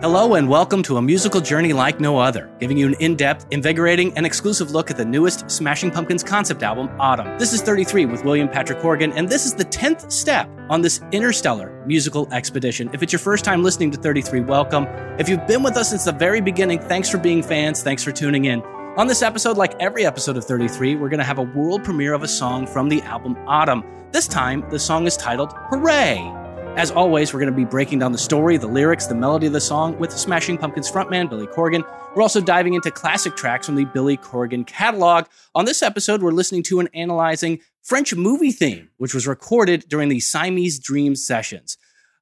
Hello, and welcome to a musical journey like no other, giving you an in depth, invigorating, and exclusive look at the newest Smashing Pumpkins concept album, ATUM. This is 33 with William Patrick Corgan, and this is the 10th step on this interstellar musical expedition. If it's your first time listening to 33, welcome. If you've been with us since the very beginning, thanks for being fans, thanks for tuning in. On this episode, like every episode of 33, we're going to have a world premiere of a song from the album ATUM. This time, the song is titled Hooray! As always, we're going to be breaking down the story, the lyrics, the melody of the song with Smashing Pumpkins frontman Billy Corgan. We're also diving into classic tracks from the Billy Corgan catalog. On this episode, we're listening to and analyzing French movie theme, which was recorded during the Siamese Dreams sessions.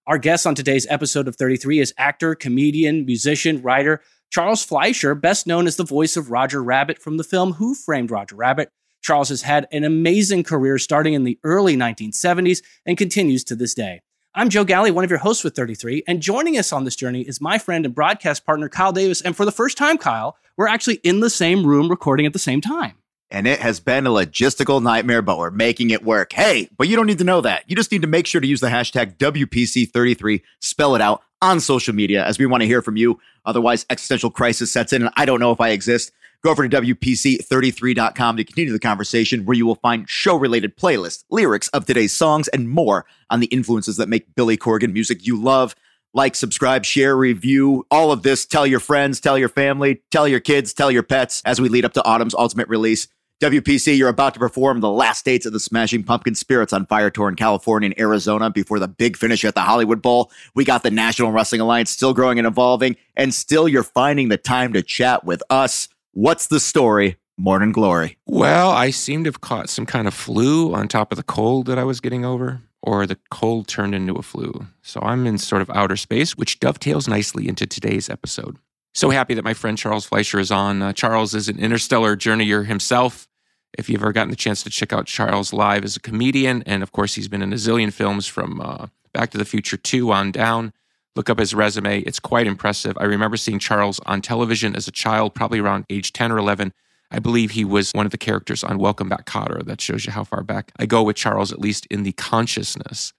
Our guest on today's episode of 33 is actor, comedian, musician, writer Charles Fleischer, best known as the voice of Roger Rabbit from the film Who Framed Roger Rabbit. Charles has had an amazing career starting in the early 1970s and continues to this day. I'm Joe Galli, one of your hosts with 33, and joining us on this journey is my friend and broadcast partner, Kyle Davis. And for the first time, Kyle, we're actually in the same room recording at the same time. And it has been a logistical nightmare, but we're making it work. Hey, but you don't need to know that. You just need to make sure to use the hashtag WPC33, spell it out on social media as we want to hear from you. Otherwise, existential crisis sets in, and I don't know if I exist. Go over to WPC33.com to continue the conversation where you will find show related playlists, lyrics of today's songs, and more on the influences that make Billy Corgan music you love. Like, subscribe, share, review, all of this. Tell your friends, tell your family, tell your kids, tell your pets as we lead up to ATUM's ultimate release. WPC, you're about to perform the last dates of the Smashing Pumpkin Spirits on Fire Tour in California and Arizona before the big finish at the Hollywood Bowl. We got the National Wrestling Alliance still growing and evolving, and still you're finding the time to chat with us. What's the story? Morning glory. Well, I seem to have caught some kind of flu on top of the cold that I was getting over, or the cold turned into a flu. So I'm in sort of outer space, which dovetails nicely into today's episode. So happy that my friend Charles Fleischer is on. Uh, Charles is an interstellar journeyer himself. If you've ever gotten the chance to check out Charles live as a comedian, and of course, he's been in a zillion films from uh, Back to the Future 2 on down. Look up his resume. It's quite impressive. I remember seeing Charles on television as a child, probably around age 10 or 11. I believe he was one of the characters on Welcome Back, Kotter. That shows you how far back I go with Charles, at least in the consciousness.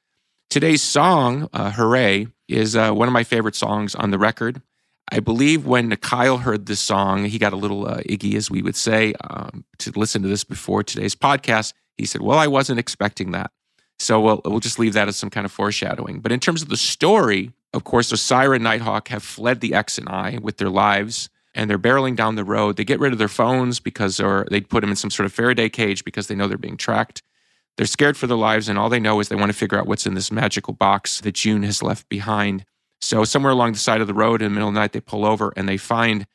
Today's song, uh, Hooray, is uh, one of my favorite songs on the record. I believe when Kyle heard this song, he got a little uh, iggy, as we would say, um, to listen to this before today's podcast. He said, Well, I wasn't expecting that. So we'll, we'll just leave that as some kind of foreshadowing. But in terms of the story, of course, Osira and Nighthawk have fled the X and I with their lives, and they're barreling down the road. They get rid of their phones because, or they put them in some sort of Faraday cage because they know they're being tracked. They're scared for their lives, and all they know is they want to figure out what's in this magical box that June has left behind. So, somewhere along the side of the road in the middle of the night, they pull over and they find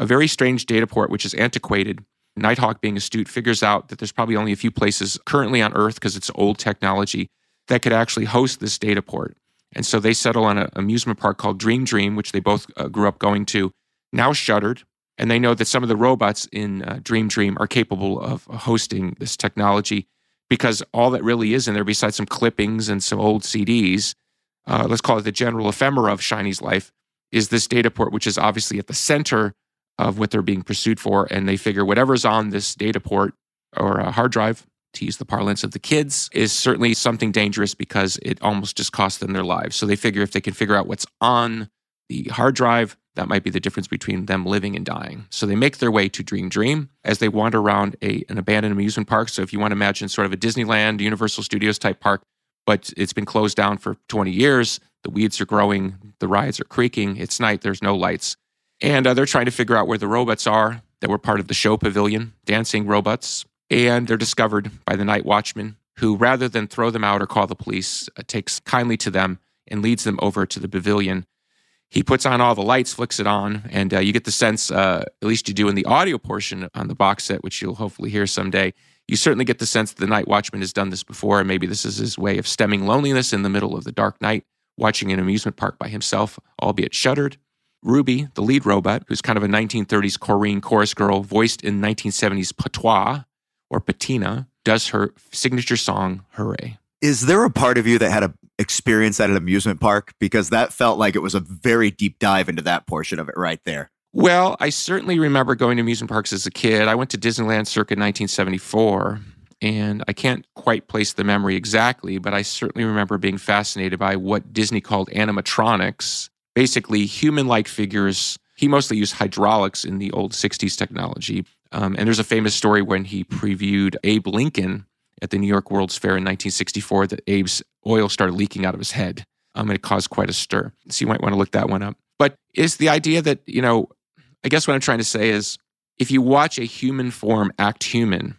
a very strange data port, which is antiquated. Nighthawk, being astute, figures out that there's probably only a few places currently on Earth because it's old technology that could actually host this data port. And so they settle on an amusement park called Dream Dream, which they both uh, grew up going to, now shuttered. And they know that some of the robots in uh, Dream Dream are capable of hosting this technology because all that really is in there, besides some clippings and some old CDs, uh, let's call it the general ephemera of Shiny's life, is this data port, which is obviously at the center of what they're being pursued for. And they figure whatever's on this data port or a hard drive, to use the parlance of the kids, is certainly something dangerous because it almost just costs them their lives. So they figure if they can figure out what's on the hard drive, that might be the difference between them living and dying. So they make their way to Dream Dream as they wander around a, an abandoned amusement park. So if you want to imagine sort of a Disneyland, Universal Studios type park, but it's been closed down for 20 years, the weeds are growing, the rides are creaking, it's night, there's no lights. And uh, they're trying to figure out where the robots are that were part of the show pavilion, dancing robots. And they're discovered by the night watchman, who, rather than throw them out or call the police, uh, takes kindly to them and leads them over to the pavilion he puts on all the lights, flicks it on, and uh, you get the sense, uh, at least you do in the audio portion on the box set, which you'll hopefully hear someday. You certainly get the sense that the night watchman has done this before, and maybe this is his way of stemming loneliness in the middle of the dark night, watching an amusement park by himself, albeit shuttered. Ruby, the lead robot, who's kind of a 1930s Corrine chorus girl, voiced in 1970s patois or patina, does her signature song, Hooray. Is there a part of you that had a experience at an amusement park? Because that felt like it was a very deep dive into that portion of it right there. Well, I certainly remember going to amusement parks as a kid. I went to Disneyland circa 1974, and I can't quite place the memory exactly, but I certainly remember being fascinated by what Disney called animatronics, basically human like figures. He mostly used hydraulics in the old 60s technology. Um, and there's a famous story when he previewed Abe Lincoln at the New York World's Fair in 1964 that Abe's oil started leaking out of his head. Um, and it caused quite a stir. So you might want to look that one up. But is the idea that, you know, I guess what I'm trying to say is if you watch a human form act human,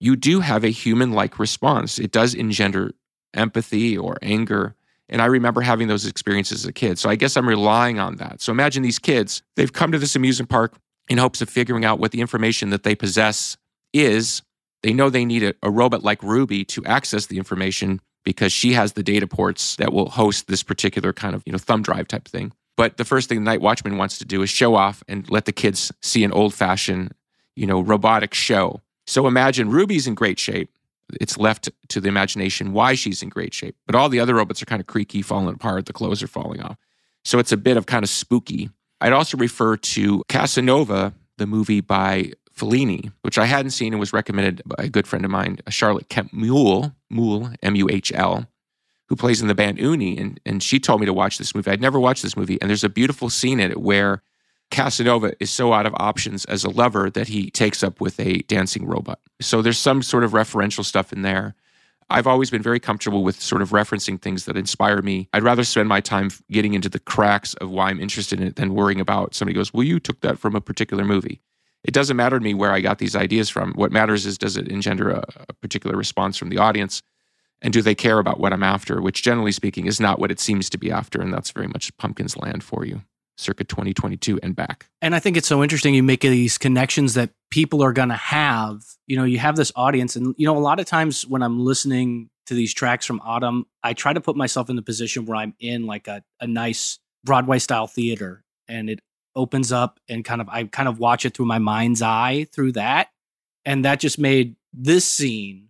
you do have a human like response. It does engender empathy or anger. And I remember having those experiences as a kid. So I guess I'm relying on that. So imagine these kids, they've come to this amusement park in hopes of figuring out what the information that they possess is they know they need a, a robot like Ruby to access the information because she has the data ports that will host this particular kind of, you know, thumb drive type thing. But the first thing the Night Watchman wants to do is show off and let the kids see an old fashioned, you know, robotic show. So imagine Ruby's in great shape. It's left to the imagination why she's in great shape. But all the other robots are kind of creaky, falling apart. The clothes are falling off. So it's a bit of kind of spooky. I'd also refer to Casanova, the movie by Fellini, which I hadn't seen and was recommended by a good friend of mine, Charlotte Kemp Muhl, Muhl, M U H L, who plays in the band Uni. And, and she told me to watch this movie. I'd never watched this movie. And there's a beautiful scene in it where Casanova is so out of options as a lover that he takes up with a dancing robot. So there's some sort of referential stuff in there. I've always been very comfortable with sort of referencing things that inspire me. I'd rather spend my time getting into the cracks of why I'm interested in it than worrying about somebody goes, Well, you took that from a particular movie it doesn't matter to me where I got these ideas from. What matters is does it engender a, a, particular response from the audience? And do they care about what I'm after, which generally speaking is not what it seems to be after. And that's very much Pumpkin's land for you, circa 2022 and back. And I think it's so interesting you make these connections that people are going to have. You know, you have this audience. And, you know, a lot of times when I'm listening to these tracks from ATUM, I try to put myself in the position where I'm in like a, a nice Broadway style theater and it opens up and kind of I kind of watch it through my mind's eye through that. And that just made this scene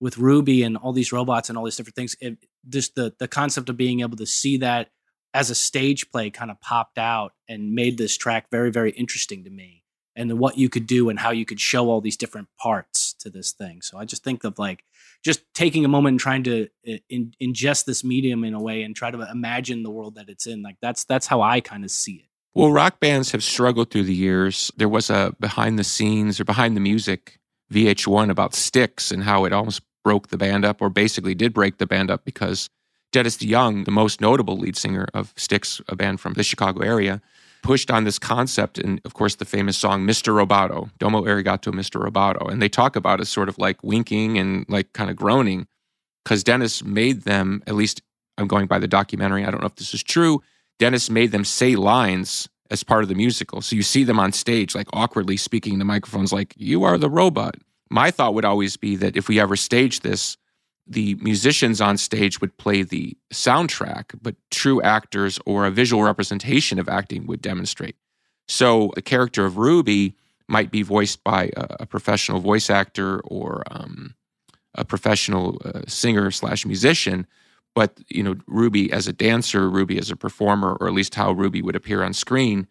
with Ruby and all these robots and all these different things. It, just the the concept of being able to see that as a stage play kind of popped out and made this track very very interesting to me and what you could do and how you could show all these different parts to this thing. So I just think of like just taking a moment and trying to uh, in, ingest this medium in a way and try to imagine the world that it's in. Like that's that's how I kind of see it. Well, rock bands have struggled through the years. There was a behind the scenes or behind the music VH1 about Styx and how it almost broke the band up, or basically did break the band up because Dennis DeYoung, the most notable lead singer of Styx, a band from the Chicago area, pushed on this concept and of course the famous song Mr. Roboto, Domo Arigato Mr. Roboto. And they talk about it sort of like winking and like kind of groaning. because Dennis made them, at least I'm going by the documentary. I don't know if this is true. Dennis made them say lines as part of the musical. So you see them on stage, like awkwardly speaking to microphones, like, you are the robot. My thought would always be that if we ever stage this, the musicians on stage would play the soundtrack, but true actors or a visual representation of acting would demonstrate. So the character of Ruby might be voiced by a, a professional voice actor or um, a professional uh, singer slash musician, but you know Ruby as a dancer, Ruby as a performer, or at least how Ruby would appear on screen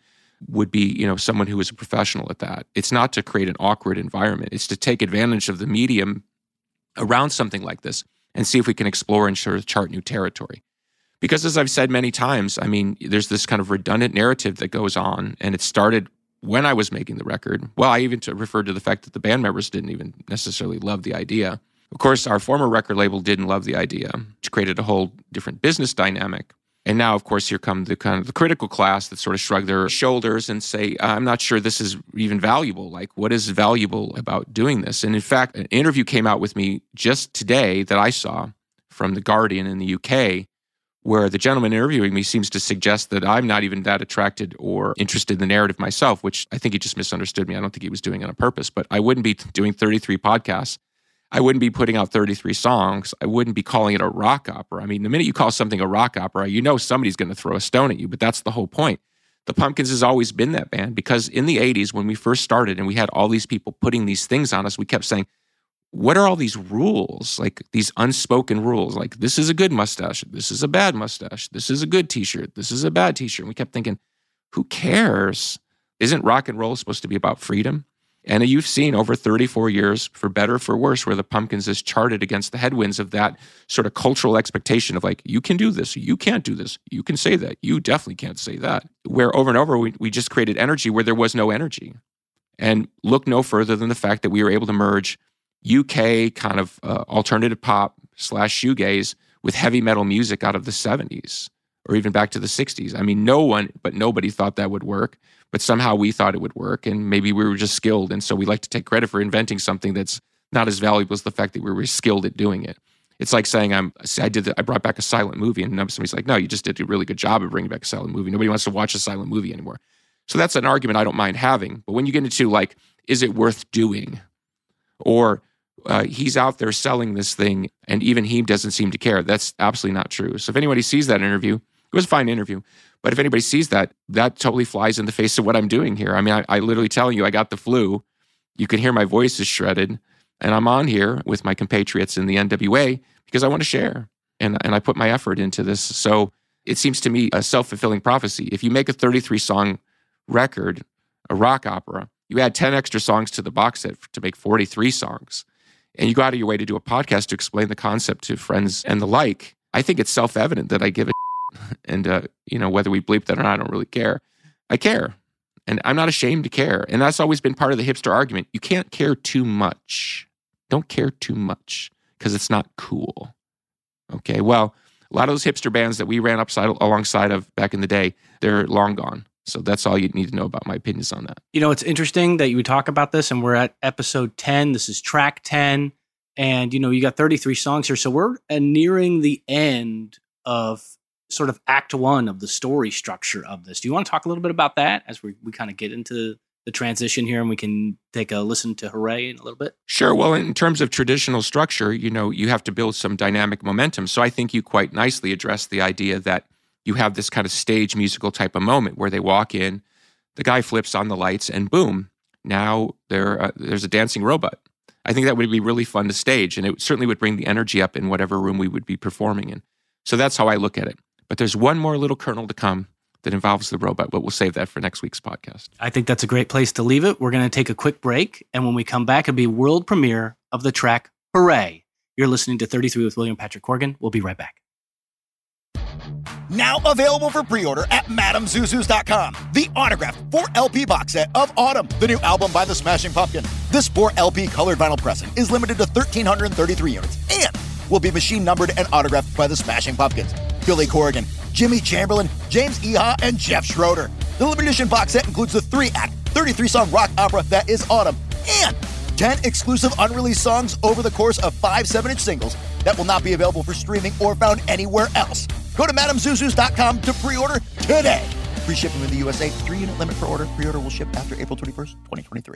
would be you know someone who is a professional at that. It's not to create an awkward environment. It's to take advantage of the medium around something like this and see if we can explore and sort of chart new territory. Because as I've said many times, I mean, there's this kind of redundant narrative that goes on, and it started when I was making the record. Well, I even referred to the fact that the band members didn't even necessarily love the idea. Of course, our former record label didn't love the idea, which created a whole different business dynamic. And now, of course, here come the kind of the critical class that sort of shrug their shoulders and say, uh, I'm not sure this is even valuable. Like, what is valuable about doing this? And in fact, an interview came out with me just today that I saw from The Guardian in the UK, where the gentleman interviewing me seems to suggest that I'm not even that attracted or interested in the narrative myself, which I think he just misunderstood me. I don't think he was doing it on purpose, but I wouldn't be doing 33 podcasts I wouldn't be putting out 33 songs. I wouldn't be calling it a rock opera. I mean, the minute you call something a rock opera, you know somebody's going to throw a stone at you, but that's the whole point. The Pumpkins has always been that band because in the 80s, when we first started and we had all these people putting these things on us, we kept saying, what are all these rules? Like these unspoken rules, like this is a good mustache, this is a bad mustache, this is a good t shirt, this is a bad t shirt. And we kept thinking, who cares? Isn't rock and roll supposed to be about freedom? And you've seen over 34 years, for better for worse, where the Pumpkins is charted against the headwinds of that sort of cultural expectation of like, you can do this, you can't do this, you can say that, you definitely can't say that. Where over and over, we, we just created energy where there was no energy. And look no further than the fact that we were able to merge UK kind of uh, alternative pop slash shoegaze with heavy metal music out of the 70s or even back to the 60s. I mean, no one, but nobody thought that would work but somehow we thought it would work and maybe we were just skilled and so we like to take credit for inventing something that's not as valuable as the fact that we were skilled at doing it. It's like saying i'm i did the, i brought back a silent movie and somebody's like no you just did a really good job of bringing back a silent movie. Nobody wants to watch a silent movie anymore. So that's an argument i don't mind having but when you get into like is it worth doing? Or uh, he's out there selling this thing and even he doesn't seem to care. That's absolutely not true. So if anybody sees that interview it was a fine interview but if anybody sees that, that totally flies in the face of what I'm doing here. I mean, I, I literally telling you I got the flu. You can hear my voice is shredded. And I'm on here with my compatriots in the NWA because I want to share. And, and I put my effort into this. So it seems to me a self fulfilling prophecy. If you make a 33 song record, a rock opera, you add 10 extra songs to the box set to make 43 songs, and you go out of your way to do a podcast to explain the concept to friends and the like, I think it's self evident that I give a and uh, you know whether we bleep that or not, I don't really care. I care, and I'm not ashamed to care. And that's always been part of the hipster argument. You can't care too much. Don't care too much because it's not cool. Okay, well, a lot of those hipster bands that we ran upside alongside of back in the day, they're long gone. So that's all you need to know about my opinions on that. You know, it's interesting that you talk about this, and we're at episode 10. This is track 10. And, you know, you got 33 songs here. So we're nearing the end of sort of act one of the story structure of this. Do you want to talk a little bit about that as we, we kind of get into the transition here and we can take a listen to Hooray in a little bit? Sure. Well, in terms of traditional structure, you know, you have to build some dynamic momentum. So I think you quite nicely address the idea that you have this kind of stage musical type of moment where they walk in, the guy flips on the lights, and boom, now there uh, there's a dancing robot. I think that would be really fun to stage, and it certainly would bring the energy up in whatever room we would be performing in. So that's how I look at it. But there's one more little kernel to come that involves the robot, but we'll save that for next week's podcast. I think that's a great place to leave it. We're going to take a quick break. And when we come back, it'll be world premiere of the track Hooray. You're listening to 33 with William Patrick Corgan. We'll be right back. Now available for pre-order at MadamZuZu's.com. The autographed 4LP box set of ATUM, the new album by the Smashing Pumpkin. This 4LP colored vinyl pressing is limited to 1,333 units and will be machine numbered and autographed by the Smashing Pumpkins. Billy Corgan, Jimmy Chamberlin, James Iha, and Jeff Schroeder. The limited edition box set includes the three act, 33 song rock opera that is ATUM and 10 exclusive unreleased songs over the course of five 7 inch singles that will not be available for streaming or found anywhere else. Go to MadamZuzus.com to pre order today. Free shipping in the USA, three unit limit per order. Pre order will ship after April 21st, 2023.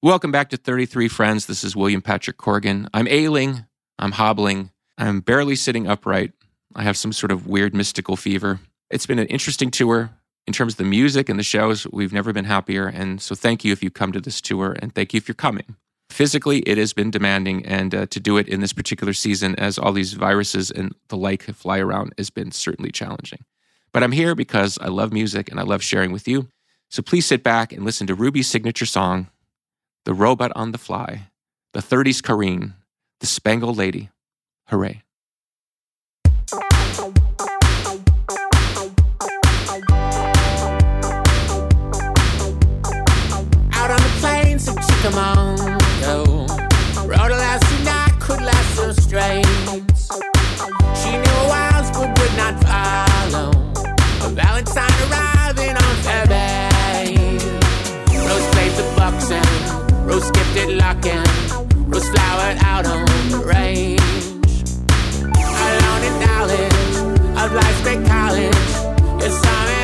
Welcome back to 33 Friends. This is William Patrick Corgan. I'm ailing. I'm hobbling. I'm barely sitting upright. I have some sort of weird mystical fever. It's been an interesting tour. In terms of the music and the shows, we've never been happier. And so thank you if you come to this tour, and thank you if you're coming. Physically, it has been demanding, and uh, to do it in this particular season, as all these viruses and the like fly around, has been certainly challenging. But I'm here because I love music and I love sharing with you. So please sit back and listen to Ruby's signature song, the Robot on the Fly, The 30s Careen, The Spangled Lady. Hooray. Out on the plains of Chickamauga, Rose skipped it locking, Rose flowered out on the range. Alone in knowledge of life's great college, you saw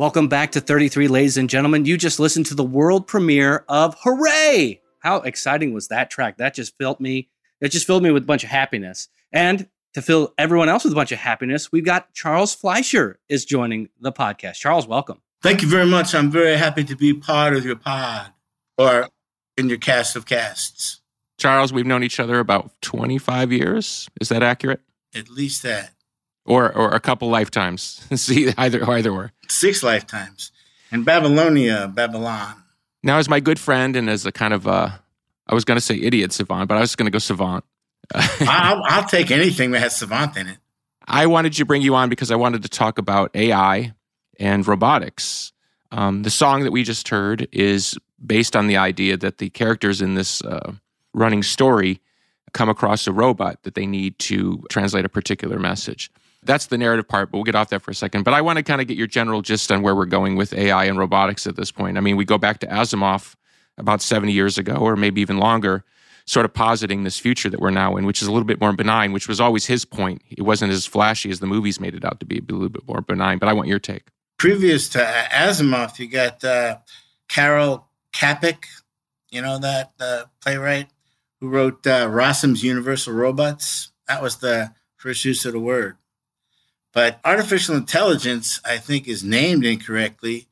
Welcome back to 33, ladies and gentlemen. You just listened to the world premiere of Hooray! How exciting was that track? That just filled me, it just filled me with a bunch of happiness. And to fill everyone else with a bunch of happiness, we've got Charles Fleischer is joining the podcast. Charles, welcome. Thank you very much. I'm very happy to be part of your pod or in your cast of casts. Charles, we've known each other about 25 years. Is that accurate? At least that. Or or a couple lifetimes. See, either either or. Six lifetimes. In Babylonia, Babylon. Now, as my good friend and as a kind of uh, I was going to say idiot savant, but I was going to go savant. I'll, I'll take anything that has savant in it. I wanted to bring you on because I wanted to talk about AI and robotics. Um, the song that we just heard is based on the idea that the characters in this uh, running story come across a robot that they need to translate a particular message. That's the narrative part, but we'll get off that for a second. But I want to kind of get your general gist on where we're going with AI and robotics at this point. I mean, we go back to Asimov about 70 years ago, or maybe even longer, sort of positing this future that we're now in, which is a little bit more benign, which was always his point. It wasn't as flashy as the movies made it out to be, a little bit more benign. But I want your take. Previous to Asimov, you got uh, Karel Čapek, you know that uh, playwright who wrote uh, Rossum's Universal Robots. That was the first use of the word. But artificial intelligence, I think, is named incorrectly.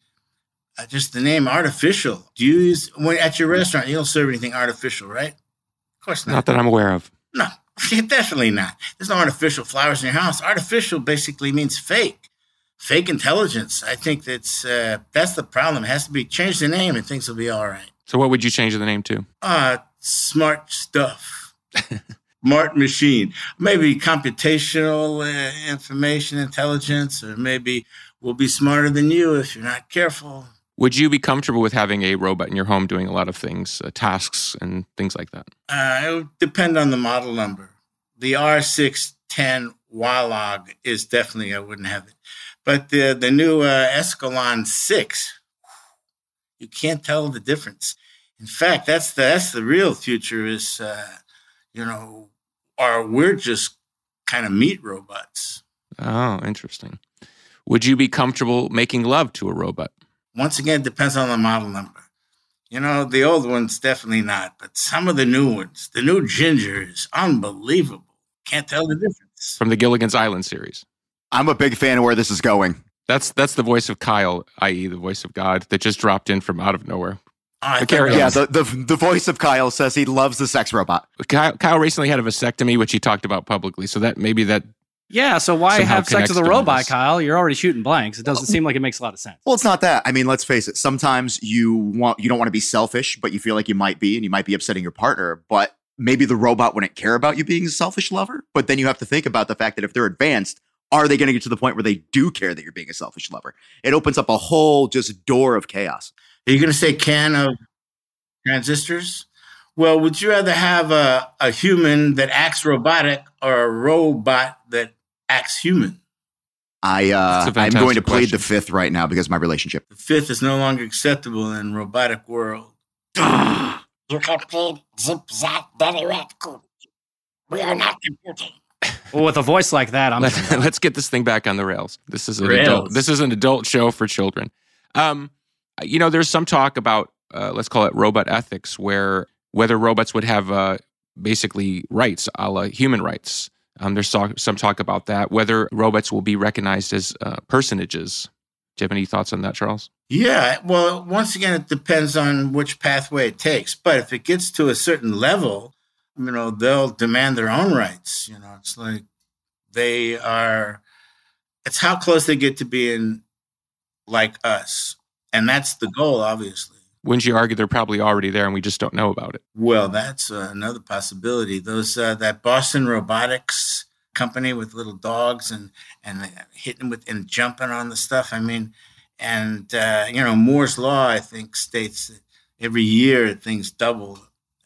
Uh, just the name artificial. Do you use when at your restaurant? You don't serve anything artificial, right? Of course not. Not that I'm aware of. No, definitely not. There's no artificial flowers in your house. Artificial basically means fake, fake intelligence. I think that's uh, that's the problem. It has to be change the name, and things will be all right. So, what would you change the name to? Uh, smart stuff. smart machine. Maybe computational uh, information intelligence, or maybe we'll be smarter than you if you're not careful. Would you be comfortable with having a robot in your home doing a lot of things, uh, tasks, and things like that? Uh, it would depend on the model number. The R610 Walog is definitely, I wouldn't have it. But the, the new uh, Escalon 6, you can't tell the difference. In fact, that's the, that's the real future is, uh, you know, or we're just kind of meat robots. Oh, interesting. Would you be comfortable making love to a robot? Once again, it depends on the model number. You know, the old ones definitely not, but some of the new ones, the new Ginger is unbelievable. Can't tell the difference. From the Gilligan's Island series. I'm a big fan of where this is going. That's that's the voice of Kyle, i.e., the voice of God, that just dropped in from out of nowhere. Ah, but carry Yeah, the, the the voice of Kyle says he loves the sex robot. Kyle, Kyle recently had a vasectomy, which he talked about publicly. So that maybe that Yeah, so why have sex with a robot. Kyle? You're already shooting blanks. It doesn't seem like it makes a lot of sense. Well, it's not that. I mean, let's face it. Sometimes you want you don't want to be selfish, but you feel like you might be, and you might be upsetting your partner. But maybe the robot wouldn't care about you being a selfish lover. But then you have to think about the fact that if they're advanced, are they going to get to the point where they do care that you're being a selfish lover? It opens up a whole just door of chaos. Are you going to say can of transistors? Well, would you rather have a, a human that acts robotic or a robot that acts human? I uh, That's a I'm going to fantastic plead the fifth right now because of my relationship. The fifth is no longer acceptable in robotic world. You can plead zip zap very red cool. We are not computing. Well, with a voice like that, I'm. Let's, let's get this thing back on the rails. This is an Rails. adult. This is an adult show for children. Um, you know, there's some talk about uh, let's call it robot ethics, where whether robots would have uh, basically rights, a la human rights. Um, there's some talk about that. Whether robots will be recognized as uh, personages. Do you have any thoughts on that, Charles? Yeah, well, once again, it depends on which pathway it takes. But if it gets to a certain level, you know, they'll demand their own rights. You know, it's like they are, it's how close they get to being like us. And that's the goal, obviously. Wouldn't you argue they're probably already there and we just don't know about it? Well, that's uh, another possibility. Those uh, that Boston Robotics company with little dogs and and hitting with and jumping on the stuff. I mean, and uh, you know Moore's law, I think, states that every year things double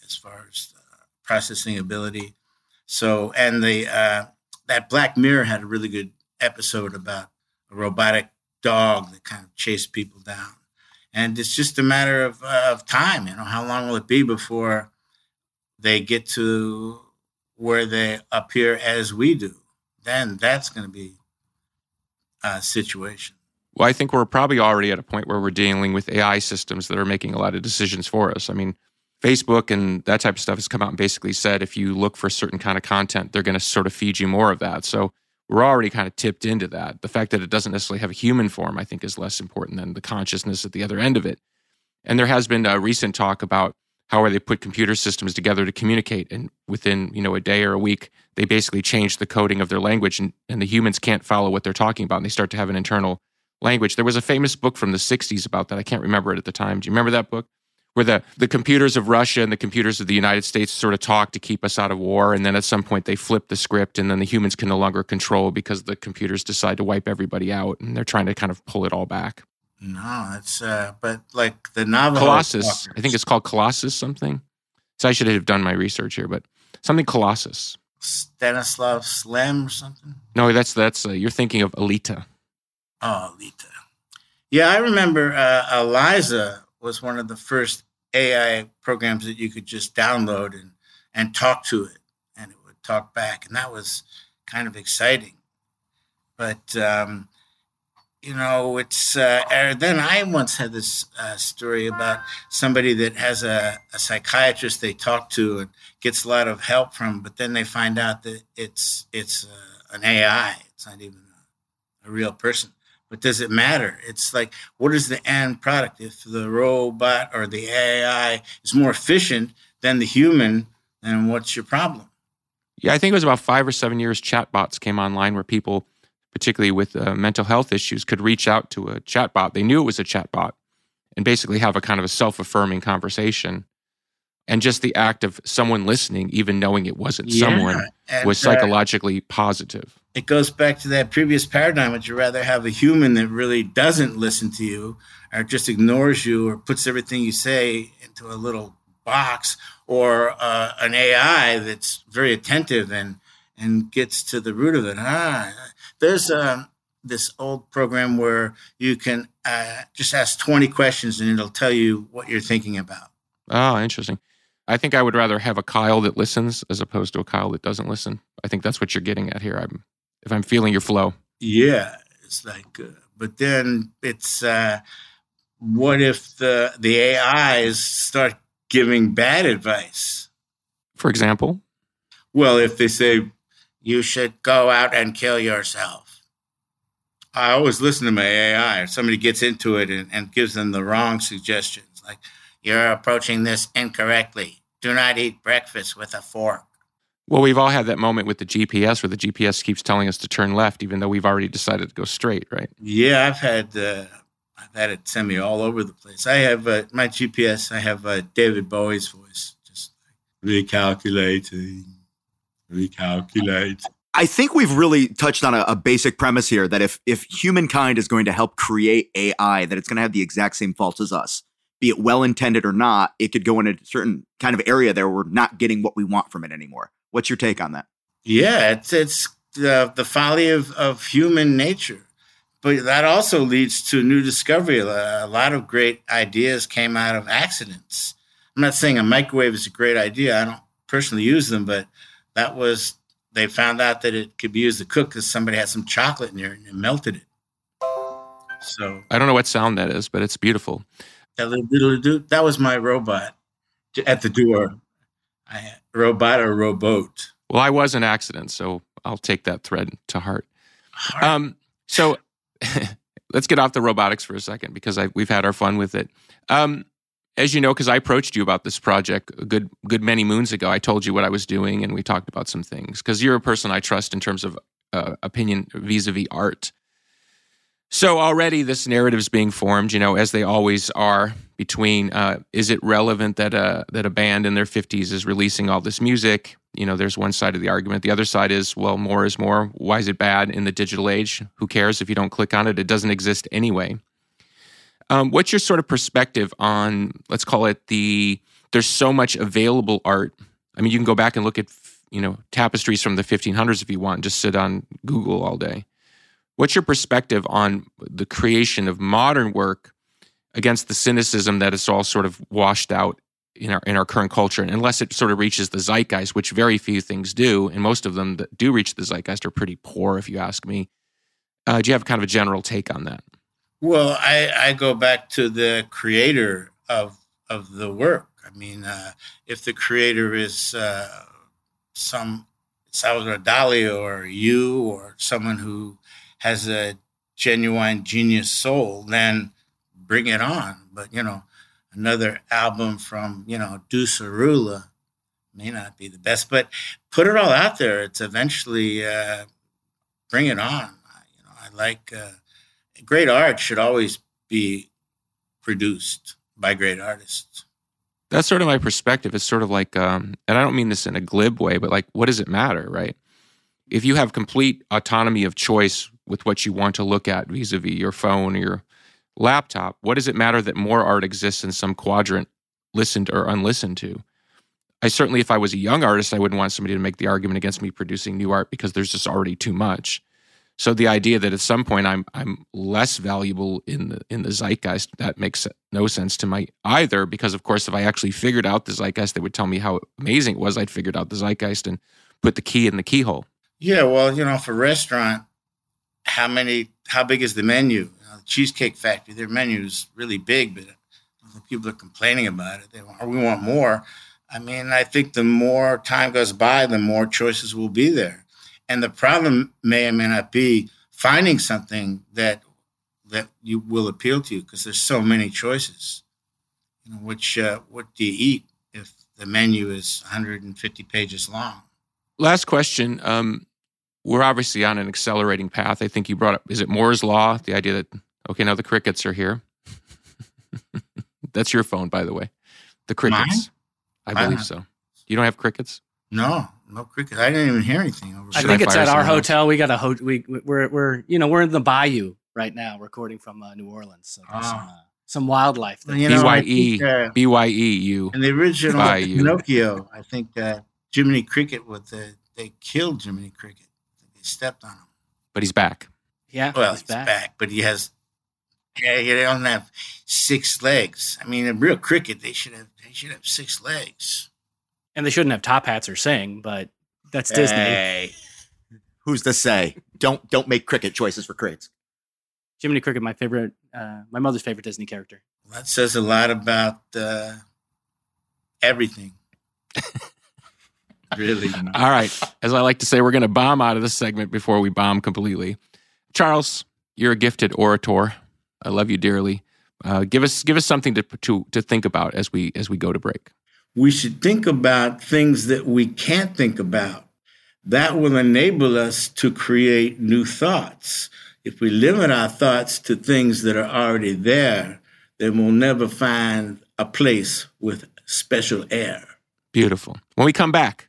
as far as uh, processing ability. So, and the uh, that Black Mirror had a really good episode about a robotic dog that kind of chased people down and it's just a matter of, uh, of time. You know, how long will it be before they get to where they appear as we do? Then that's going to be a situation. Well, I think we're probably already at a point where we're dealing with AI systems that are making a lot of decisions for us. I mean, Facebook and that type of stuff has come out and basically said if you look for certain kind of content, they're going to sort of feed you more of that. So we're already kind of tipped into that. The fact that it doesn't necessarily have a human form, I think, is less important than the consciousness at the other end of it. And there has been a recent talk about how are they put computer systems together to communicate, and within you know a day or a week, they basically change the coding of their language, and, and the humans can't follow what they're talking about, and they start to have an internal language. There was a famous book from the '60s about that. I can't remember it at the time. Do you remember that book? Where the, the computers of Russia and the computers of the United States sort of talk to keep us out of war. And then at some point they flip the script and then the humans can no longer control because the computers decide to wipe everybody out and they're trying to kind of pull it all back. No, it's uh, but like the novel Colossus. I think it's called Colossus something. So I should have done my research here, but something Colossus. Stanislaw Lem or something. No, that's that's uh, you're thinking of Alita. Oh, Lita. Yeah, I remember uh, Eliza was one of the first AI programs that you could just download and and talk to it, and it would talk back, and that was kind of exciting. But um, you know, it's uh, er, then I once had this uh, story about somebody that has a, a psychiatrist they talk to and gets a lot of help from, but then they find out that it's it's uh, an AI. It's not even a, a real person. But does it matter? It's like, what is the end product? If the robot or the AI is more efficient than the human, then what's your problem? Yeah, I think it was about five or seven years. Chatbots came online where people, particularly with uh, mental health issues, could reach out to a chatbot. They knew it was a chatbot, and basically have a kind of a self-affirming conversation. And just the act of someone listening, even knowing it wasn't Yeah, someone, was uh, psychologically positive. It goes back to that previous paradigm. Would you rather have a human that really doesn't listen to you or just ignores you or puts everything you say into a little box or uh, an AI that's very attentive and, and gets to the root of it? Ah, there's um, this old program where you can uh, just ask 20 questions and it'll tell you what you're thinking about. Oh, interesting. I think I would rather have a Kyle that listens as opposed to a Kyle that doesn't listen. I think that's what you're getting at here. I'm, if I'm feeling your flow. Yeah, it's like, uh, but then it's uh, what if the the AIs start giving bad advice? For example, well, if they say you should go out and kill yourself, I always listen to my AI. If somebody gets into it and, and gives them the wrong suggestions, like you're approaching this incorrectly. Do not eat breakfast with a fork. Well, we've all had that moment with the GPS where the GPS keeps telling us to turn left, even though we've already decided to go straight, right? Yeah, I've had uh, I've had it send me all over the place. I have uh, my GPS. I have uh, David Bowie's voice, just recalculating, recalculate. I think we've really touched on a, a, basic premise here that if if humankind is going to help create AI, that it's going to have the exact same faults as us, be it well intended or not. It could go in a certain kind of area there where we're not getting what we want from it anymore. What's your take on that? Yeah, it's it's the the folly of of human nature, but that also leads to new discovery. A lot of great ideas came out of accidents. I'm not saying a microwave is a great idea. I don't personally use them, but that was they found out that it could be used to cook because somebody had some chocolate in there and it melted it. So I don't know what sound that is, but it's beautiful. That little that was my robot at the door. I, robot or rowboat? Well, I was an accident, so I'll take that thread to heart. heart. Um, so let's get off the robotics for a second because I, we've had our fun with it. Um, as you know, because I approached you about this project a good good many moons ago, I told you what I was doing, and we talked about some things. Because you're a person I trust in terms of uh, opinion vis-a-vis art. So already this narrative is being formed, you know, as they always are between uh, is it relevant that a that a band in their 50s is releasing all this music? You know, there's one side of the argument. The other side is, well, more is more. Why is it bad in the digital age? Who cares if you don't click on it? It doesn't exist anyway. Um, what's your sort of perspective on, let's call it the, there's so much available art. I mean, you can go back and look at, you know, tapestries from the 1500s if you want, just sit on Google all day. What's your perspective on the creation of modern work against the cynicism that is all sort of washed out in our in our current culture, and unless it sort of reaches the zeitgeist, which very few things do, and most of them that do reach the zeitgeist are pretty poor, if you ask me. Uh, do you have kind of a general take on that? Well, I, I go back to the creator of of the work. I mean, uh, if the creator is uh, some Salvador Dali or you or someone who has a genuine genius soul, then bring it on. But you know, another album from you know Ducerula may not be the best, but put it all out there. It's eventually uh, bring it on. You know, I like uh, great art should always be produced by great artists. That's sort of my perspective. It's sort of like, um, and I don't mean this in a glib way, but like, what does it matter, right? If you have complete autonomy of choice with what you want to look at vis-a-vis your phone or your laptop, what does it matter that more art exists in some quadrant listened or unlistened to? I certainly, if I was a young artist, I wouldn't want somebody to make the argument against me producing new art because there's just already too much. So the idea that at some point I'm I'm less valuable in the in the zeitgeist that makes no sense to me either. Because of course, if I actually figured out the zeitgeist, they would tell me how amazing it was. I'd figured out the zeitgeist and put the key in the keyhole. Yeah, well, you know, for restaurant, how many how big is the menu? Know, the cheesecake factory their menu is really big but people are complaining about it. They want, we want more. I mean i think the more time goes by the more choices will be there. And the problem may or may not be finding something that that you will appeal to you because there's so many choices you know which uh, what do you eat if the menu is 150 pages long? Last question um, we're obviously on an accelerating path. I think you brought up, is it Moore's Law? The idea that, okay, now the crickets are here. That's your phone, by the way. The crickets. Mine? I believe so. You don't have crickets? No, no crickets. I didn't even hear anything. Over I think I it's at our hotel. Else? We got a ho- we we're we're you know we're in the bayou right now, recording from uh, New Orleans. So there's oh. some, uh, some wildlife. There. You know, BYE, think, uh, BYE, you. In the original Bayou. Pinocchio, I think uh, Jiminy Cricket with the they killed Jiminy Cricket stepped on him. But he's back. Yeah. Well, he's, he's back. back. but he has. Yeah, he don't have six legs. I mean, a real cricket, they should have. They should have six legs. And they shouldn't have top hats or sing, but that's hey. Disney. Who's to say? Don't don't make cricket choices for crickets. Jiminy Cricket, my favorite, uh, my mother's favorite Disney character. That says a lot about uh, everything. really. All right. As I like to say, we're going to bomb out of this segment before we bomb completely. Charles, you're a gifted orator. I love you dearly. Uh, give us give us something to, to to think about as we as we go to break. We should think about things that we can't think about. That will enable us to create new thoughts. If we limit our thoughts to things that are already there, then we'll never find a place with special air. Beautiful. When we come back,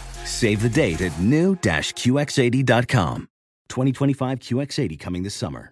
Save the date at new-QX80.com. 2025 QX80 coming this summer.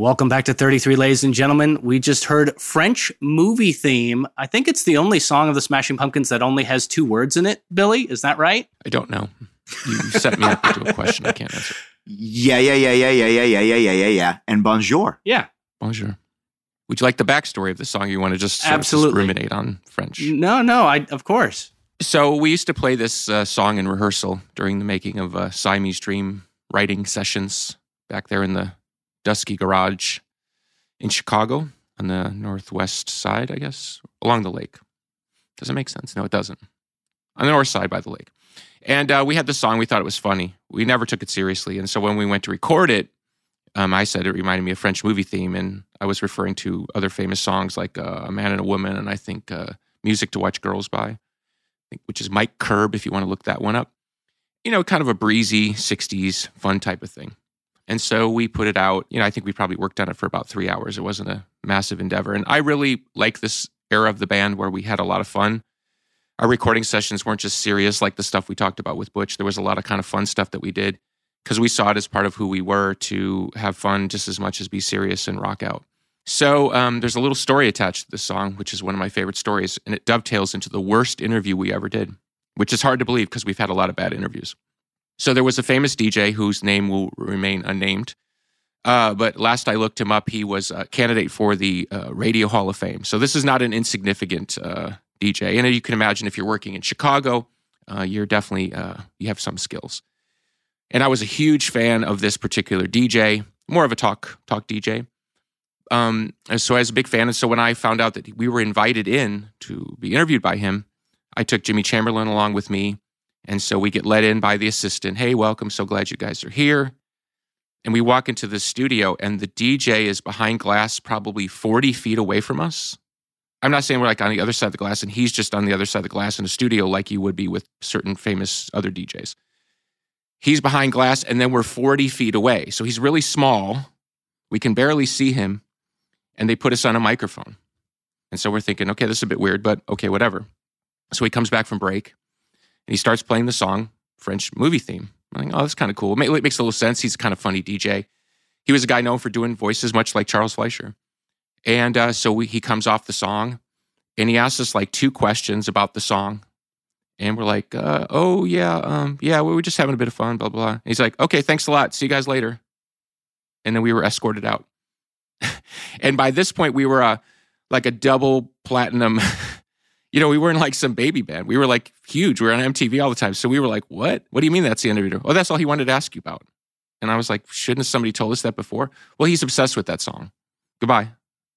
Welcome back to 33, ladies and gentlemen. We just heard French movie theme. I think it's the only song of the Smashing Pumpkins that only has two words in it, Billy. Is that right? I don't know. You set me up into a question I can't answer. Yeah, yeah, yeah, yeah, yeah, yeah, yeah, yeah, yeah, yeah, yeah. And bonjour. Yeah. Bonjour. Would you like the backstory of the song? You want to just sort of Absolutely. discriminate on French? No, no, I of course. So we used to play this uh, song in rehearsal during the making of uh, Siamese Dream writing sessions back there in the Dusky Garage in Chicago on the northwest side, I guess, along the lake. Does it make sense? No, it doesn't. On the north side by the lake. And uh, we had the song. We thought it was funny. We never took it seriously. And so when we went to record it, um, I said it reminded me of French movie theme, and I was referring to other famous songs like uh, "A Man and a Woman" and I think uh, "Music to Watch Girls By," which is Mike Curb. If you want to look that one up, you know, kind of a breezy '60s fun type of thing. And so we put it out. You know, I think we probably worked on it for about three hours. It wasn't a massive endeavor, and I really like this era of the band where we had a lot of fun. Our recording sessions weren't just serious like the stuff we talked about with Butch. There was a lot of kind of fun stuff that we did because we saw it as part of who we were to have fun just as much as be serious and rock out. So um, there's a little story attached to this song, which is one of my favorite stories, and it dovetails into the worst interview we ever did, which is hard to believe because we've had a lot of bad interviews. So there was a famous DJ whose name will remain unnamed. Uh, but last I looked him up, he was a candidate for the uh, Radio Hall of Fame. So this is not an insignificant uh, DJ. And you can imagine if you're working in Chicago, uh, you're definitely uh, you have some skills. And I was a huge fan of this particular DJ, more of a talk talk DJ. Um, so I was a big fan. And so when I found out that we were invited in to be interviewed by him, I took Jimmy Chamberlin along with me. And so we get let in by the assistant. Hey, welcome. So glad you guys are here. And we walk into the studio, and the DJ is behind glass, probably 40 feet away from us. I'm not saying we're like on the other side of the glass, and he's just on the other side of the glass in a studio, like you would be with certain famous other DJs. He's behind glass, and then we're 40 feet away. So he's really small. We can barely see him. And they put us on a microphone. And so we're thinking, okay, this is a bit weird, but okay, whatever. So he comes back from break he starts playing the song, French movie theme. I'm like, oh, that's kind of cool. It makes a little sense. He's a kind of funny DJ. He was a guy known for doing voices, much like Charles Fleischer. And uh, so we, he comes off the song and he asks us like two questions about the song. And we're like, uh, oh, yeah, um, yeah, we were just having a bit of fun, blah, blah. And he's like, okay, thanks a lot. See you guys later. And then we were escorted out. and by this point, we were uh, like a double platinum. you know, we weren't like some baby band. We were like huge. We were on MTV all the time. So we were like, what? What do you mean that's the end of it? Oh, that's all he wanted to ask you about. And I was like, shouldn't somebody told us that before? Well, he's obsessed with that song. Goodbye.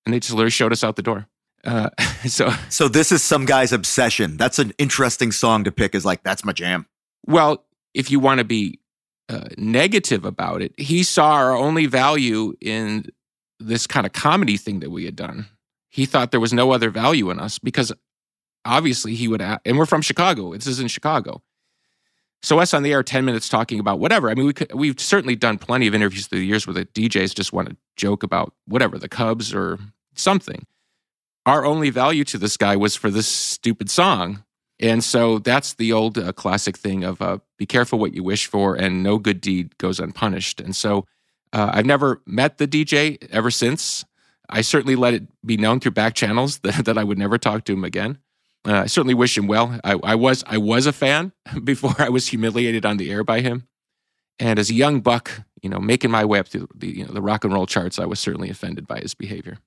And they just literally showed us out the door. Uh, so, So this is some guy's obsession. That's an interesting song to pick. Is like that's my jam. well, if you want to be uh, negative about it, he saw our only value in this kind of comedy thing that we had done. He thought there was no other value in us because obviously he would, a- and we're from Chicago. This is in Chicago. So us on the air, ten minutes talking about whatever. I mean, we could, we've certainly done plenty of interviews through the years where the DJs just want to joke about whatever the Cubs or something. Our only value to this guy was for this stupid song, and so that's the old uh, classic thing of uh, be careful what you wish for, and no good deed goes unpunished. And so uh, I've never met the DJ ever since. I certainly let it be known through back channels that, that I would never talk to him again. Uh, I certainly wish him well. I, I was I was a fan before I was humiliated on the air by him, and as a young buck, you know, making my way up through the you know the rock and roll charts, I was certainly offended by his behavior.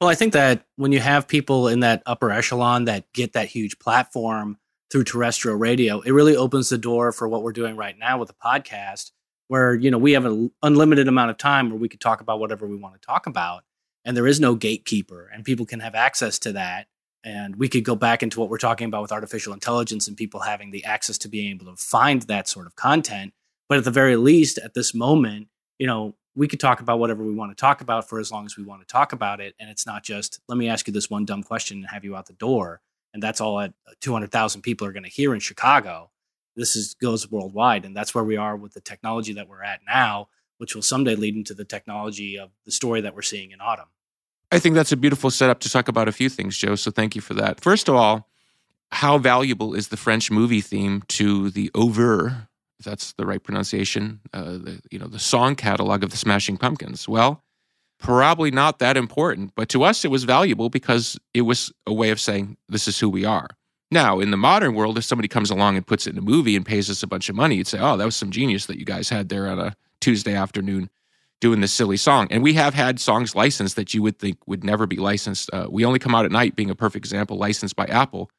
Well, I think that when you have people in that upper echelon that get that huge platform through terrestrial radio, it really opens the door for what we're doing right now with the podcast, where you know we have an unlimited amount of time where we could talk about whatever we want to talk about, and there is no gatekeeper, and people can have access to that. And we could go back into what we're talking about with artificial intelligence and people having the access to being able to find that sort of content. But at the very least, at this moment, you know, we could talk about whatever we want to talk about for as long as we want to talk about it. And it's not just, let me ask you this one dumb question and have you out the door. And that's all that 200,000 people are going to hear in Chicago. this is goes worldwide, and that's where we are with the technology that we're at now, which will someday lead into the technology of the story that we're seeing in ATUM. I think that's a beautiful setup to talk about a few things, Joe. So thank you for that. First of all, how valuable is the French movie theme to the oeuvre? If that's the right pronunciation, uh, the you know the song catalog of the Smashing Pumpkins. Well, probably not that important, but to us it was valuable because it was a way of saying this is who we are. Now, in the modern world, if somebody comes along and puts it in a movie and pays us a bunch of money, you'd say, "Oh, that was some genius that you guys had there on a Tuesday afternoon." Doing this silly song. And we have had songs licensed that you would think would never be licensed. Uh, we Only Come Out at Night, being a perfect example, licensed by Apple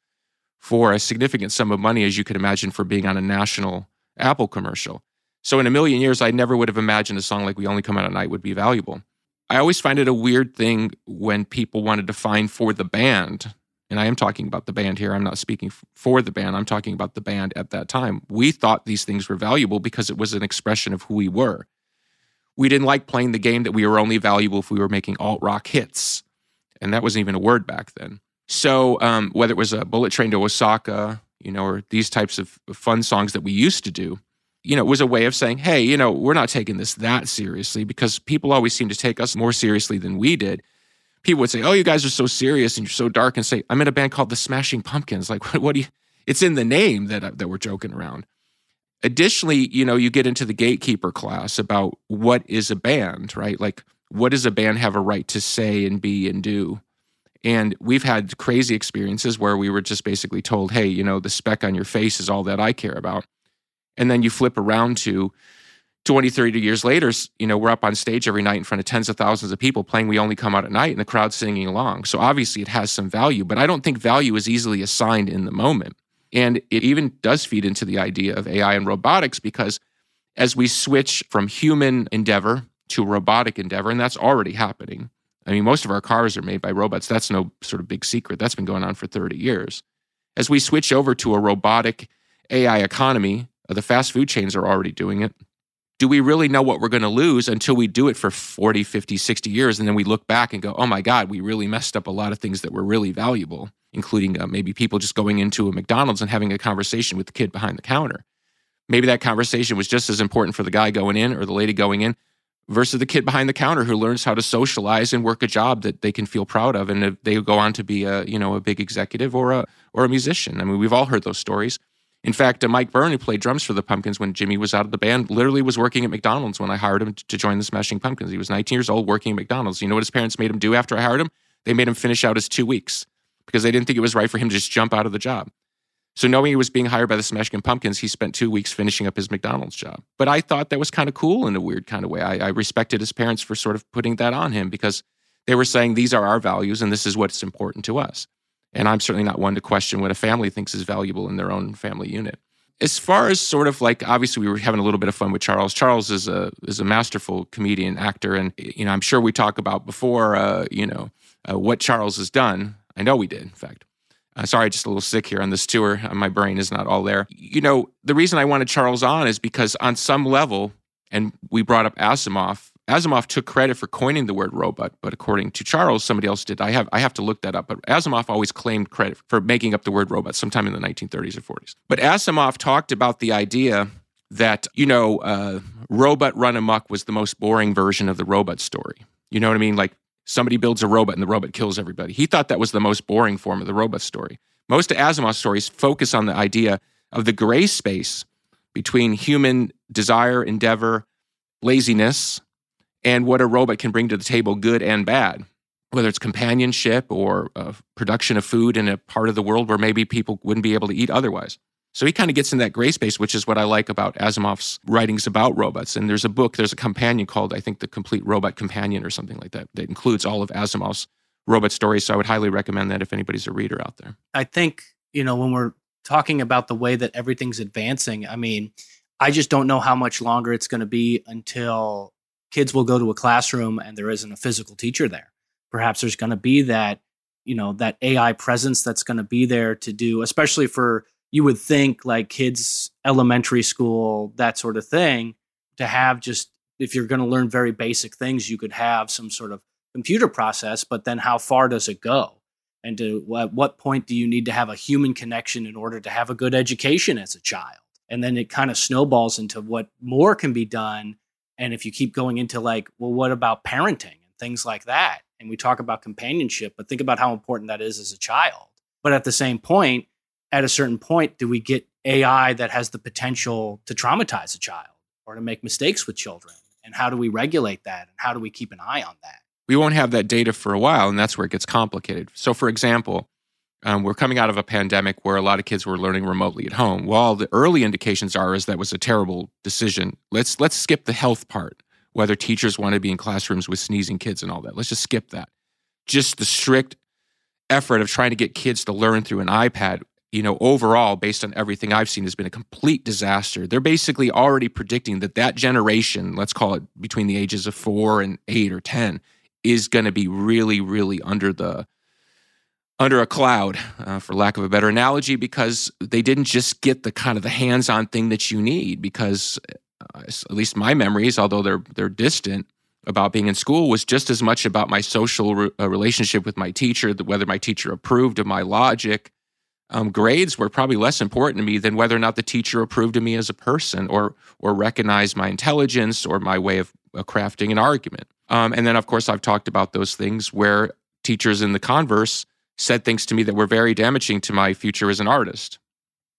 for a significant sum of money, as you could imagine, for being on a national Apple commercial. So in a million years, I never would have imagined a song like We Only Come Out at Night would be valuable. I always find it a weird thing when people want to define for the band, and I am talking about the band here. I'm not speaking for the band. I'm talking about the band at that time. We thought these things were valuable because it was an expression of who we were we didn't like playing the game that we were only valuable if we were making alt rock hits. And that wasn't even a word back then. So um, whether it was a bullet train to Osaka, you know, or these types of fun songs that we used to do, you know, it was a way of saying, hey, you know, we're not taking this that seriously because people always seem to take us more seriously than we did. People would say, oh, you guys are so serious and you're so dark, and say, I'm in a band called the Smashing Pumpkins. Like, what, what do you? It's in the name that that we're joking around. Additionally, you know, you get into the gatekeeper class about what is a band, right? Like, what does a band have a right to say and be and do? And we've had crazy experiences where we were just basically told, hey, you know, the speck on your face is all that I care about. And then you flip around to 20, 30 years later, you know, we're up on stage every night in front of tens of thousands of people playing We Only Come Out at Night and the crowd singing along. So obviously it has some value, but I don't think value is easily assigned in the moment. And it even does feed into the idea of AI and robotics because as we switch from human endeavor to robotic endeavor, and that's already happening. I mean, most of our cars are made by robots. That's no sort of big secret. That's been going on for 30 years. As we switch over to a robotic AI economy, uh, the fast food chains are already doing it. Do we really know what we're going to lose until we do it for 40, 50, 60 years? And then we look back and go, oh my God, we really messed up a lot of things that were really valuable including uh, maybe people just going into a McDonald's and having a conversation with the kid behind the counter. Maybe that conversation was just as important for the guy going in or the lady going in versus the kid behind the counter who learns how to socialize and work a job that they can feel proud of and they go on to be a you know a big executive or a or a musician. I mean, we've all heard those stories. In fact, uh, Mike Byrne, who played drums for the Pumpkins when Jimmy was out of the band, literally was working at McDonald's when I hired him to join the Smashing Pumpkins. He was 19 years old working at McDonald's. You know what his parents made him do after I hired him? They made him finish out his two weeks because they didn't think it was right for him to just jump out of the job. So, knowing he was being hired by the Smashing Pumpkins, he spent two weeks finishing up his McDonald's job. But I thought that was kind of cool in a weird kind of way. I, I, respected his parents for sort of putting that on him because they were saying these are our values and this is what's important to us. And I'm certainly not one to question what a family thinks is valuable in their own family unit. As far as sort of like, obviously, we were having a little bit of fun with Charles. Charles is a is a masterful comedian, actor, and you know, I'm sure we talk about before, uh, you know, uh, what Charles has done I know we did, in fact. Uh, sorry, just a little sick here on this tour. Uh, my brain is not all there. You know, the reason I wanted Charles on is because on some level, and we brought up Asimov. Asimov took credit for coining the word robot, but according to Charles, somebody else did. I have I have to look that up. But Asimov always claimed credit for making up the word robot sometime in the 1930s or 40s. But Asimov talked about the idea that you know, uh, robot run amok was the most boring version of the robot story. You know what I mean? Like somebody builds a robot and the robot kills everybody. He thought that was the most boring form of the robot story. Most of stories focus on the idea of the gray space between human desire, endeavor, laziness, and what a robot can bring to the table, good and bad. Whether it's companionship or uh, production of food in a part of the world where maybe people wouldn't be able to eat otherwise. So he kind of gets in that gray space, which is what I like about Asimov's writings about robots. And there's a book, there's a companion called, I think, The Complete Robot Companion or something like that, that includes all of Asimov's robot stories. So I would highly recommend that if anybody's a reader out there. I think, you know, when we're talking about the way that everything's advancing, I mean, I just don't know how much longer it's going to be until kids will go to a classroom and there isn't a physical teacher there. Perhaps there's going to be that, you know, that AI presence that's going to be there to do, especially for you would think like kids elementary school that sort of thing to have just if you're going to learn very basic things you could have some sort of computer process but then how far does it go and to at what point do you need to have a human connection in order to have a good education as a child And then it kind of snowballs into what more can be done. And if you keep going into like, well, what about parenting and things like that? And we talk about companionship, but think about how important that is as a child. But at the same point, at a certain point, do we get AI that has the potential to traumatize a child or to make mistakes with children? And how do we regulate that? And how do we keep an eye on that? We won't have that data for a while, and that's where it gets complicated. So, for example, um, we're coming out of a pandemic where a lot of kids were learning remotely at home. Well, the early indications are is that was a terrible decision. Let's let's skip the health part, whether teachers want to be in classrooms with sneezing kids and all that. Let's just skip that. Just the strict effort of trying to get kids to learn through an iPad you know, overall, based on everything I've seen, has been a complete disaster. They're basically already predicting that that generation, let's call it between the ages of four and eight or 10, is going to be really, really under the under a cloud, uh, for lack of a better analogy, because they didn't just get the kind of the hands-on thing that you need. Because uh, at least my memories, although they're they're distant, about being in school was just as much about my social re- uh, relationship with my teacher, whether my teacher approved of my logic, um, grades were probably less important to me than whether or not the teacher approved of me as a person or or recognized my intelligence or my way of crafting an argument. Um, and then, of course, I've talked about those things where teachers in the converse said things to me that were very damaging to my future as an artist.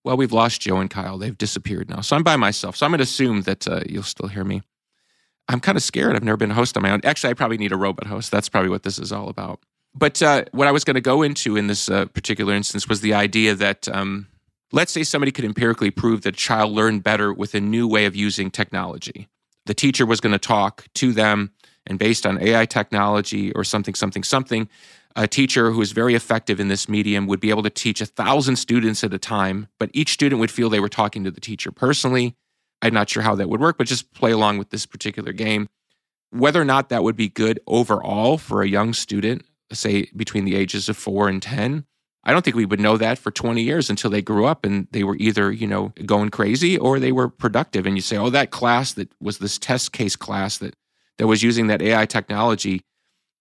Well, we've lost Joe and Kyle. They've disappeared now. So I'm by myself. So I'm going to assume that uh, you'll still hear me. I'm kind of scared. I've never been a host on my own. Actually, I probably need a robot host. That's probably what this is all about. But uh, what I was going to go into in this uh, particular instance was the idea that um, let's say somebody could empirically prove that a child learned better with a new way of using technology. The teacher was going to talk to them, and based on AI technology or something, something, something, a teacher who is very effective in this medium would be able to teach a thousand students at a time, but each student would feel they were talking to the teacher personally. I'm not sure how that would work, but just play along with this particular game. Whether or not that would be good overall for a young student, say between the ages of four and 10. I don't think we would know that for 20 years until they grew up and they were either, you know, going crazy or they were productive. And you say, oh, that class that was this test case class that, that was using that AI technology,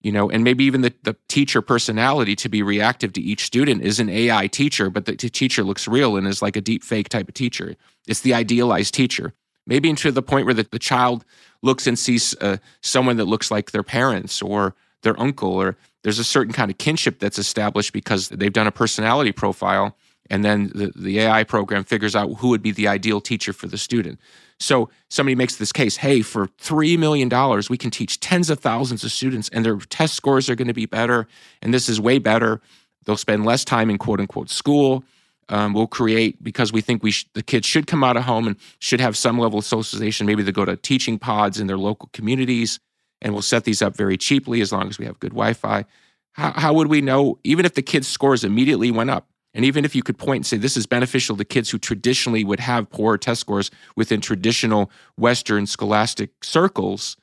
you know, and maybe even the, the teacher personality to be reactive to each student is an AI teacher, but the, teacher looks real and is like a deep fake type of teacher. It's the idealized teacher. Maybe into the point where the, the child looks and sees uh, someone that looks like their parents or their uncle or there's a certain kind of kinship that's established because they've done a personality profile and then the, the AI program figures out who would be the ideal teacher for the student. So somebody makes this case hey, for $3 million, we can teach tens of thousands of students and their test scores are going to be better. And this is way better. They'll spend less time in quote unquote school. Um, we'll create because we think we sh- the kids should come out of home and should have some level of socialization. Maybe they go to teaching pods in their local communities and we'll set these up very cheaply as long as we have good Wi-Fi. How, how would we know, even if the kids' scores immediately went up, and even if you could point and say this is beneficial to kids who traditionally would have poor test scores within traditional Western scholastic circles,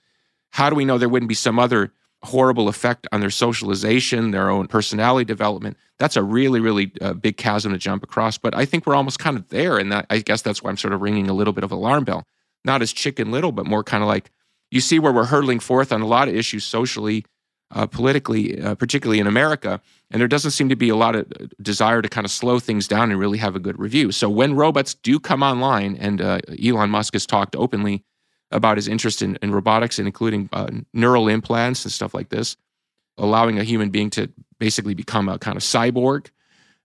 how do we know there wouldn't be some other horrible effect on their socialization, their own personality development? That's a really, really uh, big chasm to jump across. But I think we're almost kind of there. And that, I guess that's why I'm sort of ringing a little bit of alarm bell. Not as chicken little, but more kind of like you see where we're hurtling forth on a lot of issues socially, uh, politically, uh, particularly in America. And there doesn't seem to be a lot of uh, desire to kind of slow things down and really have a good review. So when robots do come online, and uh, Elon Musk has talked openly about his interest in, in robotics and including uh, neural implants and stuff like this, allowing a human being to basically become a kind of cyborg.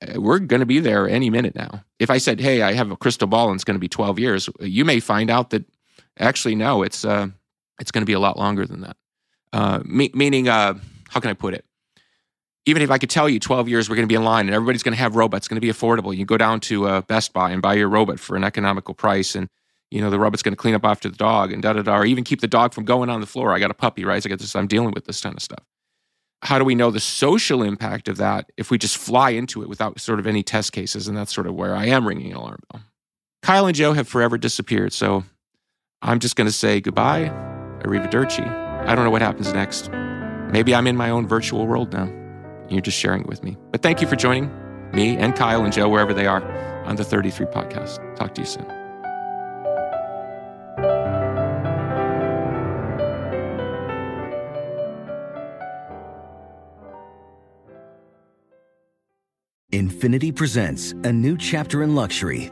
Uh, we're going to be there any minute now. If I said, "Hey, I have a crystal ball and it's going to be 12 years," you may find out that actually no, it's it's going to be a lot longer than that. Uh, me- meaning, uh, how can I put it? Even if I could tell you 12 years we're going to be in line and everybody's going to have robots, it's going to be affordable. You go down to uh, Best Buy and buy your robot for an economical price, and you know the robot's going to clean up after the dog and da da da, or even keep the dog from going on the floor. I got a puppy, right? I got this. I'm dealing with this kind of stuff. How do we know the social impact of that if we just fly into it without sort of any test cases? And that's sort of where I am ringing an alarm bell. Kyle and Joe have forever disappeared, so I'm just going to say goodbye Arrivederci. I don't know what happens next. Maybe I'm in my own virtual world now. You're just sharing it with me. But thank you for joining me and Kyle and Joe, wherever they are, on the 33 podcast. Talk to you soon. INFINITI presents a new chapter in luxury